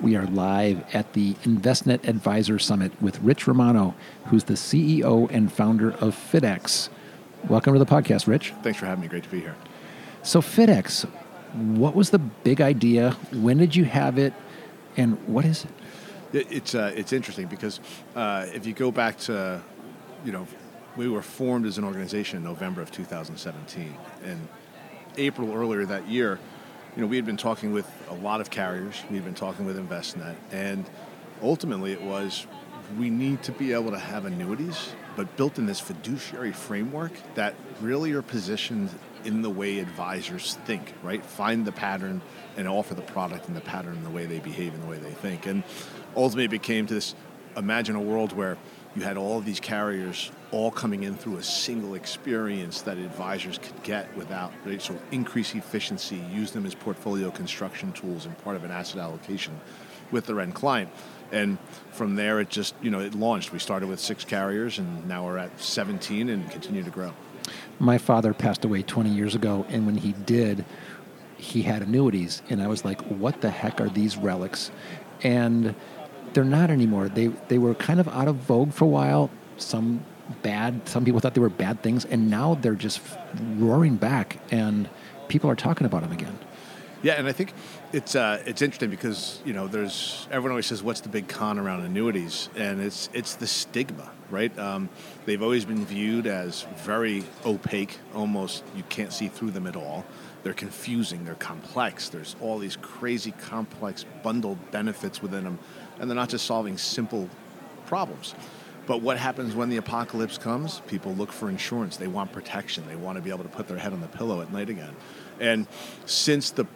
We are live at the Envestnet Advisor Summit with Rich Romano, who's the CEO and founder of FIDX. Welcome to the podcast, Rich. Thanks for having me. Great to be here. So, FIDX, what was the big idea? When did you have it? And what is it? It's, uh, it's interesting because uh, if you go back to, you know, we were formed as an organization in November of 2017. And April earlier that year, you know, we had been talking with a lot of carriers. We had been talking with Envestnet, and ultimately it was we need to be able to have annuities, but built in this fiduciary framework that really are positioned in the way advisors think, right? Find the pattern and offer the product in the pattern in the way they behave and the way they think. And ultimately it became to this imagine a world where you had all of these carriers all coming in through a single experience that advisors could get without right? so increase efficiency use them as portfolio construction tools and part of an asset allocation with their end client. And from there it just you know it launched. We started with six carriers and now we're at 17 and continue to grow. My father passed away 20 years ago and when he did he had annuities. And i was like what the heck are these relics? And they're not anymore. They they were kind of out of vogue for a while. Some bad. Some people thought they were bad things, and now they're just roaring back, and people are talking about them again. Yeah, and I think it's uh, it's interesting because you know there's everyone always says what's the big con around annuities, and it's it's the stigma, right? Um, they've always been viewed as very opaque, almost you can't see through them at all. They're confusing, they're complex. There's all these crazy, complex, bundled benefits within them and they're not just solving simple problems. But what happens when the apocalypse comes? People look for insurance. They want protection. They want to be able to put their head on the pillow at night again. And since the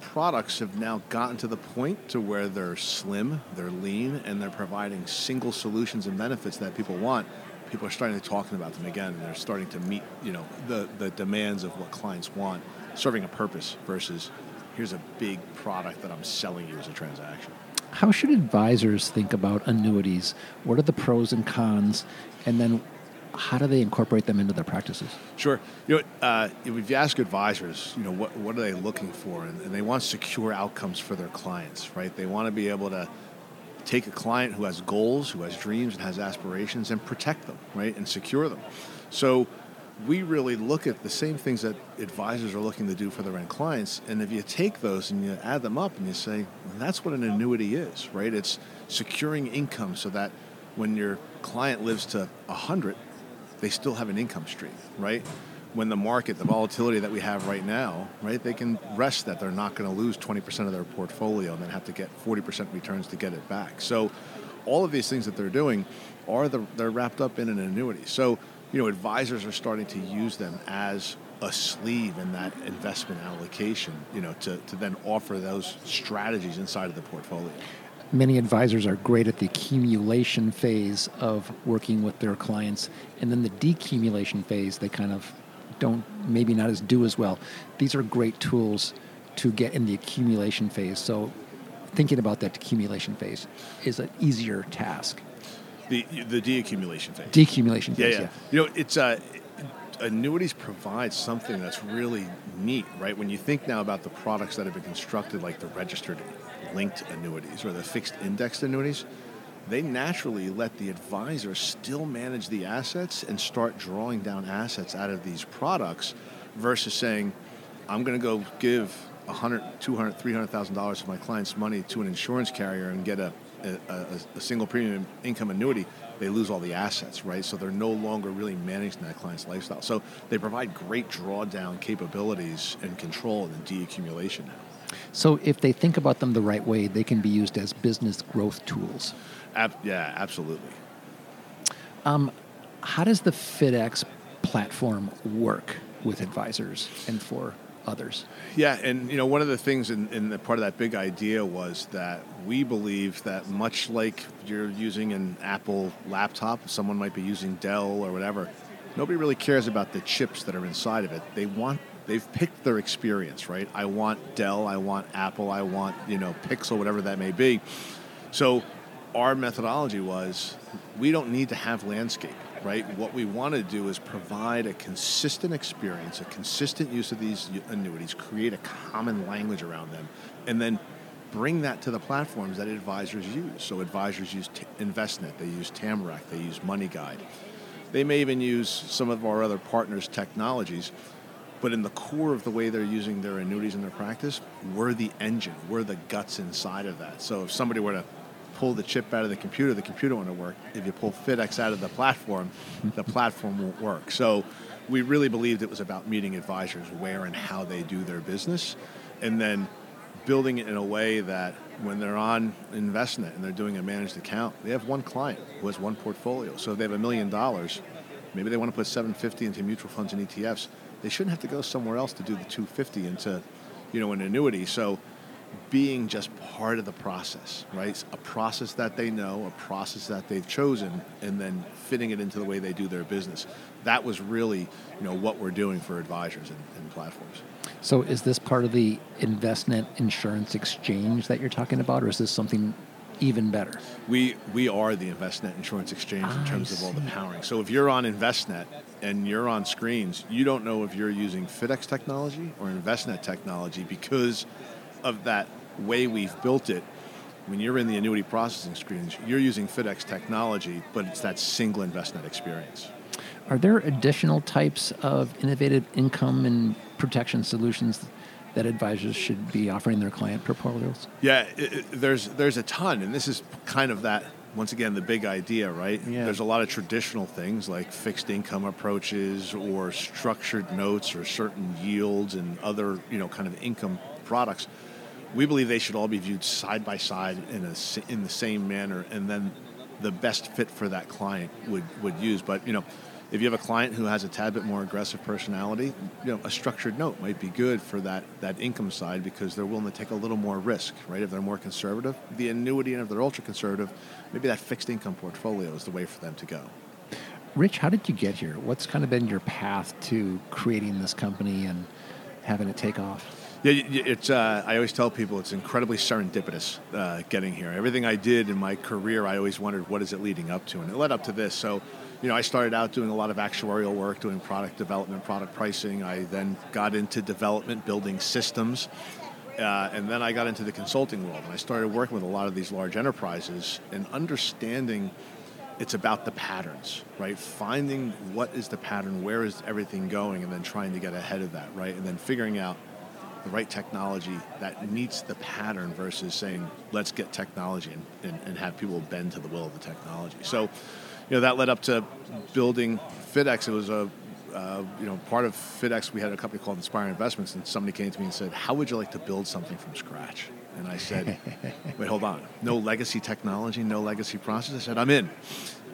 products have now gotten to the point to where they're slim, they're lean, and they're providing single solutions and benefits that people want, people are starting to talk about them again, and they're starting to meet, you know, the, the demands of what clients want, serving a purpose versus here's a big product that I'm selling you as a transaction. How should advisors think about annuities? What are the pros and cons? And then how do they incorporate them into their practices? Sure. You know, uh, if you ask advisors, you know, what, what are they looking for? And, and they want secure outcomes for their clients, right? They want to be able to take a client who has goals, who has dreams, and has aspirations, and protect them, right, and secure them. So we really look at the same things that advisors are looking to do for their end clients. And if you take those and you add them up and you say, that's what an annuity is, right? It's securing income so that when your client lives to 100, they still have an income stream, right? When the market, the volatility that we have right now, right, they can rest that they're not going to lose 20% of their portfolio and then have to get 40% returns to get it back. So all of these things that they're doing are the, they're wrapped up in an annuity. So you know, advisors are starting to use them as a sleeve in that investment allocation, you know, to, to then offer those strategies inside of the portfolio. Many advisors are great at the accumulation phase of working with their clients, and then the decumulation phase, they kind of don't, maybe not as do as well. These are great tools to get in the accumulation phase. So, thinking about that accumulation phase is an easier task. The the deaccumulation phase. Deaccumulation phase. Yeah, yeah. yeah. You know, it's uh, annuities provide something that's really neat, right? When you think now about the products that have been constructed, like the registered linked annuities or the fixed indexed annuities, they naturally let the advisor still manage the assets and start drawing down assets out of these products versus saying, I'm going to go give 100, 200, 300,000 dollars of my client's money to an insurance carrier and get a a, a, a, single premium income annuity, they lose all the assets, right? So they're no longer really managing that client's lifestyle. So they provide great drawdown capabilities and control and deaccumulation now. So if they think about them the right way, they can be used as business growth tools. Ab- yeah, absolutely. Um, how does the FIDX platform work with advisors and for others. Yeah, and you know, one of the things in, in the part of that big idea was that we believe that much like you're using an Apple laptop, someone might be using Dell or whatever. Nobody really cares about the chips that are inside of it. They want they've picked their experience, right? I want Dell, I want Apple, I want you know Pixel, whatever that may be. So our methodology was we don't need to have landscape right? What we want to do is provide a consistent experience, a consistent use of these annuities, create a common language around them, and then bring that to the platforms that advisors use. So advisors use T- Envestnet, they use Tamarac, they use MoneyGuide. They may even use some of our other partners' technologies, but in the core of the way they're using their annuities in their practice, we're the engine, we're the guts inside of that. So if somebody were to pull the chip out of the computer, the computer won't work. If you pull FIDX out of the platform, the platform won't work. So we really believed it was about meeting advisors where and how they do their business, and then building it in a way that when they're on Envestnet and they're doing a managed account, they have one client who has one portfolio. So if they have a million dollars, maybe they want to put 750 into mutual funds and ETFs. They shouldn't have to go somewhere else to do the 250 into, you know, an annuity. So being just part of the process, right? A process that they know, a process that they've chosen, and then fitting it into the way they do their business. That was really, you know, what we're doing for advisors and, and platforms. So, is this part of the Envestnet Insurance Exchange that you're talking about, or is this something even better? We we are the Envestnet Insurance Exchange in terms of all the powering. So, if you're on Envestnet and you're on screens, you don't know if you're using FIDX technology or Envestnet technology because of that way we've built it, when you're in the annuity processing screens, you're using FIDX technology, but it's that single Envestnet experience. Are there additional types of innovative income and protection solutions that advisors should be offering their client portfolios? Yeah, it, it, there's there's a ton, and this is kind of that once again the big idea, right? Yeah. There's a lot of traditional things like fixed income approaches or structured notes or certain yields and other you know kind of income products we believe they should all be viewed side by side in a in the same manner, and then the best fit for that client would would use. But you know, if you have a client who has a tad bit more aggressive personality, you know, a structured note might be good for that that income side because they're willing to take a little more risk, right? If they're more conservative, the annuity, and if they're ultra conservative, maybe that fixed income portfolio is the way for them to go. Rich, how did you get here? What's kind of been your path to creating this company and having it take off? Yeah, it's. Uh, I always tell people it's incredibly serendipitous uh, getting here. Everything I did in my career, I always wondered what is it leading up to, and it led up to this. So, you know, I started out doing a lot of actuarial work, doing product development, product pricing. I then got into development, building systems, uh, and then I got into the consulting world, and I started working with a lot of these large enterprises and understanding. It's about the patterns, right? Finding what is the pattern, where is everything going, and then trying to get ahead of that, right? And then figuring out the right technology that meets the pattern versus saying let's get technology and, and, and, have people bend to the will of the technology. So you know that led up to building FIDX it was a uh, you know part of FIDX we had a company called Inspire Investments and somebody came to me and said how would you like to build something from scratch? And I said wait hold on. No legacy technology no legacy process? I said I'm in.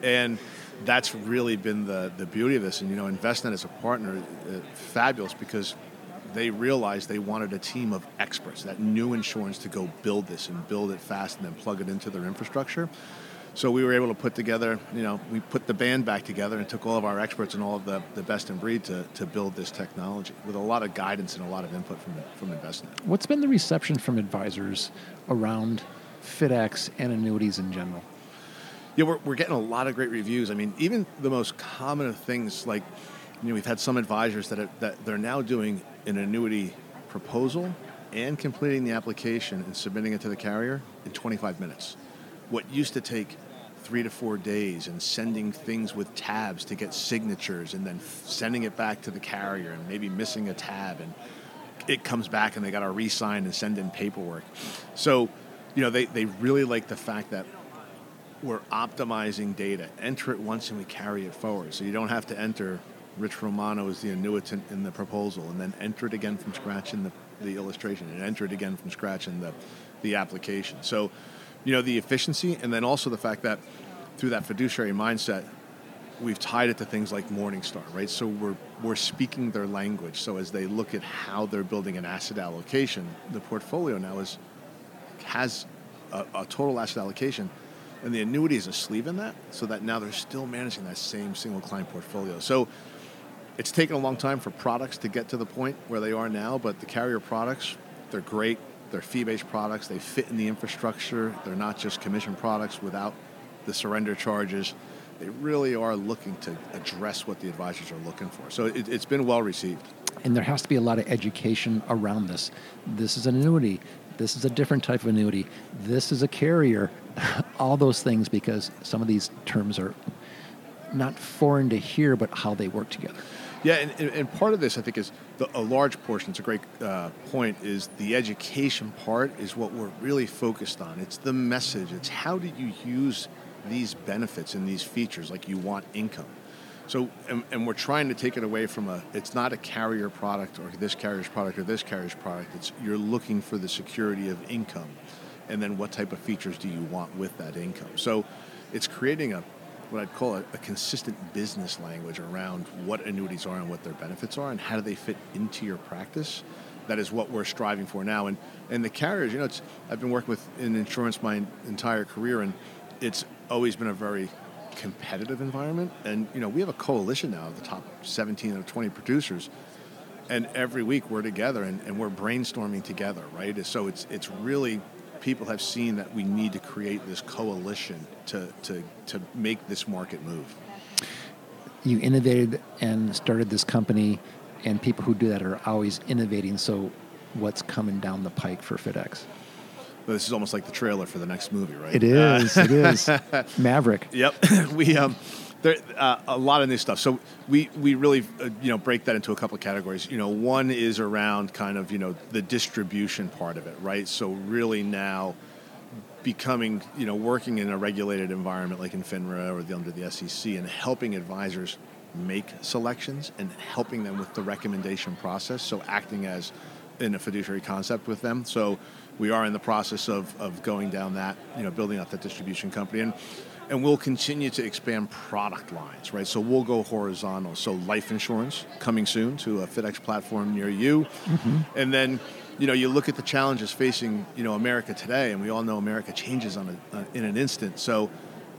And that's really been the, the beauty of this. And you know Envestnet as a partner uh, fabulous because they realized they wanted a team of experts that knew insurance to go build this and build it fast and then plug it into their infrastructure. So we were able to put together, you know, we put the band back together and took all of our experts and all of the, the best in breed to, to build this technology with a lot of guidance and a lot of input from, from Envestnet. What's been the reception from advisors around FIDX and annuities in general? Yeah, we're, we're getting a lot of great reviews. I mean, even the most common of things like, you know, we've had some advisors that, that they're now doing an annuity proposal and completing the application and submitting it to the carrier in 25 minutes. What used to take three to four days and sending things with tabs to get signatures and then sending it back to the carrier and maybe missing a tab and it comes back and they got to re-sign and send in paperwork. So, you know, they, they really like the fact that we're optimizing data. Enter it once and we carry it forward. So you don't have to enter Rich Romano is the annuitant in the proposal, and then enter it again from scratch in the, the illustration, and enter it again from scratch in the, the application. So, you know, the efficiency, and then also the fact that through that fiduciary mindset, we've tied it to things like Morningstar, right? So we're we're speaking their language. So as they look at how they're building an asset allocation, the portfolio now is has a, a total asset allocation, and the annuity is a sleeve in that, so that now they're still managing that same single client portfolio. So it's taken a long time for products to get to the point where they are now, but the carrier products, they're great. They're fee-based products. They fit in the infrastructure. They're not just commission products without the surrender charges. They really are looking to address what the advisors are looking for. So it, it's been well received. And there has to be a lot of education around this. This is an annuity. This is a different type of annuity. This is a carrier. All those things because some of these terms are not foreign to hear, but how they work together. Yeah, and, and part of this, I think, is the, a large portion. It's a great uh, point. Is the education part is what we're really focused on. It's the message. It's how do you use these benefits and these features like you want income. So, and, and, we're trying to take it away from a, it's not a carrier product or this carrier's product or this carrier's product. It's you're looking for the security of income. And then what type of features do you want with that income? So it's creating a, what I'd call a, a consistent business language around what annuities are and what their benefits are and how do they fit into your practice. That is what we're striving for now. And, and the carriers, you know, it's, I've been working with in insurance my entire career and it's always been a very competitive environment. And you know, we have a coalition now of the top 17 or 20 producers, and every week we're together and, and we're brainstorming together, right? So it's it's really people have seen that we need to create this coalition to to to make this market move. You innovated and started this company, and people who do that are always innovating. So, what's coming down the pike for FIDX? this is almost like the trailer for the next movie, right? It is. Uh, it is. Maverick. Yep. we um, there uh, a lot of new stuff. So we we really uh, you know break that into a couple of categories. You know, one is around kind of you know the distribution part of it, right? So really now becoming you know working in a regulated environment like in FINRA or the, under the SEC and helping advisors make selections and helping them with the recommendation process. So acting as in a fiduciary concept with them. So we are in the process of, of going down that, you know, building out that distribution company. And, and we'll continue to expand product lines, right? So we'll go horizontal. So life insurance coming soon to a FIDX platform near you. Mm-hmm. And then, you know, you look at the challenges facing, you know, America today, and we all know America changes on a, uh, in an instant. So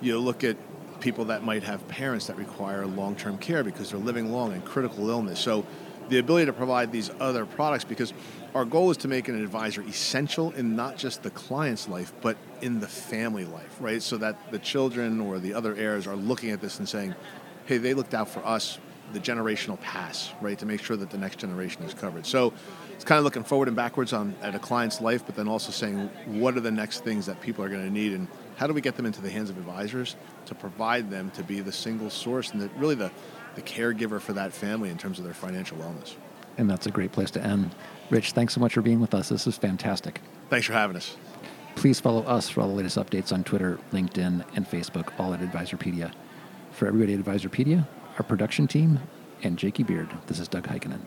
you look at people that might have parents that require long-term care because they're living long and critical illness. So the ability to provide these other products because our goal is to make an advisor essential in not just the client's life, but in the family life, right? So that the children or the other heirs are looking at this and saying, hey, they looked out for us, the generational pass, right, to make sure that the next generation is covered. So it's kind of looking forward and backwards on at a client's life, but then also saying, what are the next things that people are going to need, and how do we get them into the hands of advisors to provide them to be the single source and the, really the, the caregiver for that family in terms of their financial wellness. And that's a great place to end. Rich, thanks so much for being with us. This is fantastic. Thanks for having us. Please follow us for all the latest updates on Twitter, LinkedIn, and Facebook, all at Advisorpedia. For everybody at Advisorpedia, our production team, and Jakey Beard, this is Doug Heikkinen.